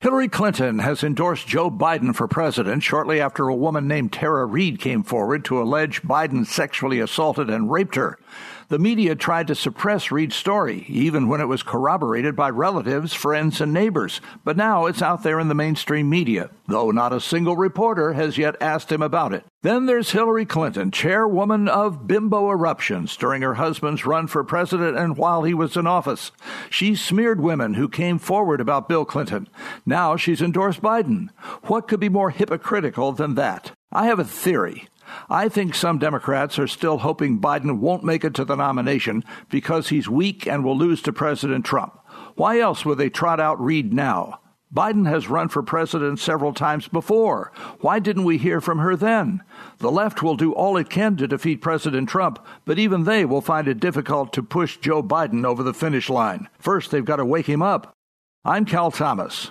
Hillary Clinton has endorsed Joe Biden for president shortly after a woman named Tara Reade came forward to allege Biden sexually assaulted and raped her. The media tried to suppress Reade's story, even when it was corroborated by relatives, friends, and neighbors. But now it's out there in the mainstream media, though not a single reporter has yet asked him about it. Then there's Hillary Clinton, chairwoman of Bimbo Eruptions during her husband's run for president and while he was in office. She smeared women who came forward about Bill Clinton. Now she's endorsed Biden. What could be more hypocritical than that? I have a theory. I think some Democrats are still hoping Biden won't make it to the nomination because he's weak and will lose to President Trump. Why else would they trot out Reade now? Biden has run for president several times before. Why didn't we hear from her then? The left will do all it can to defeat President Trump, but even they will find it difficult to push Joe Biden over the finish line. First, they've got to wake him up. I'm Cal Thomas.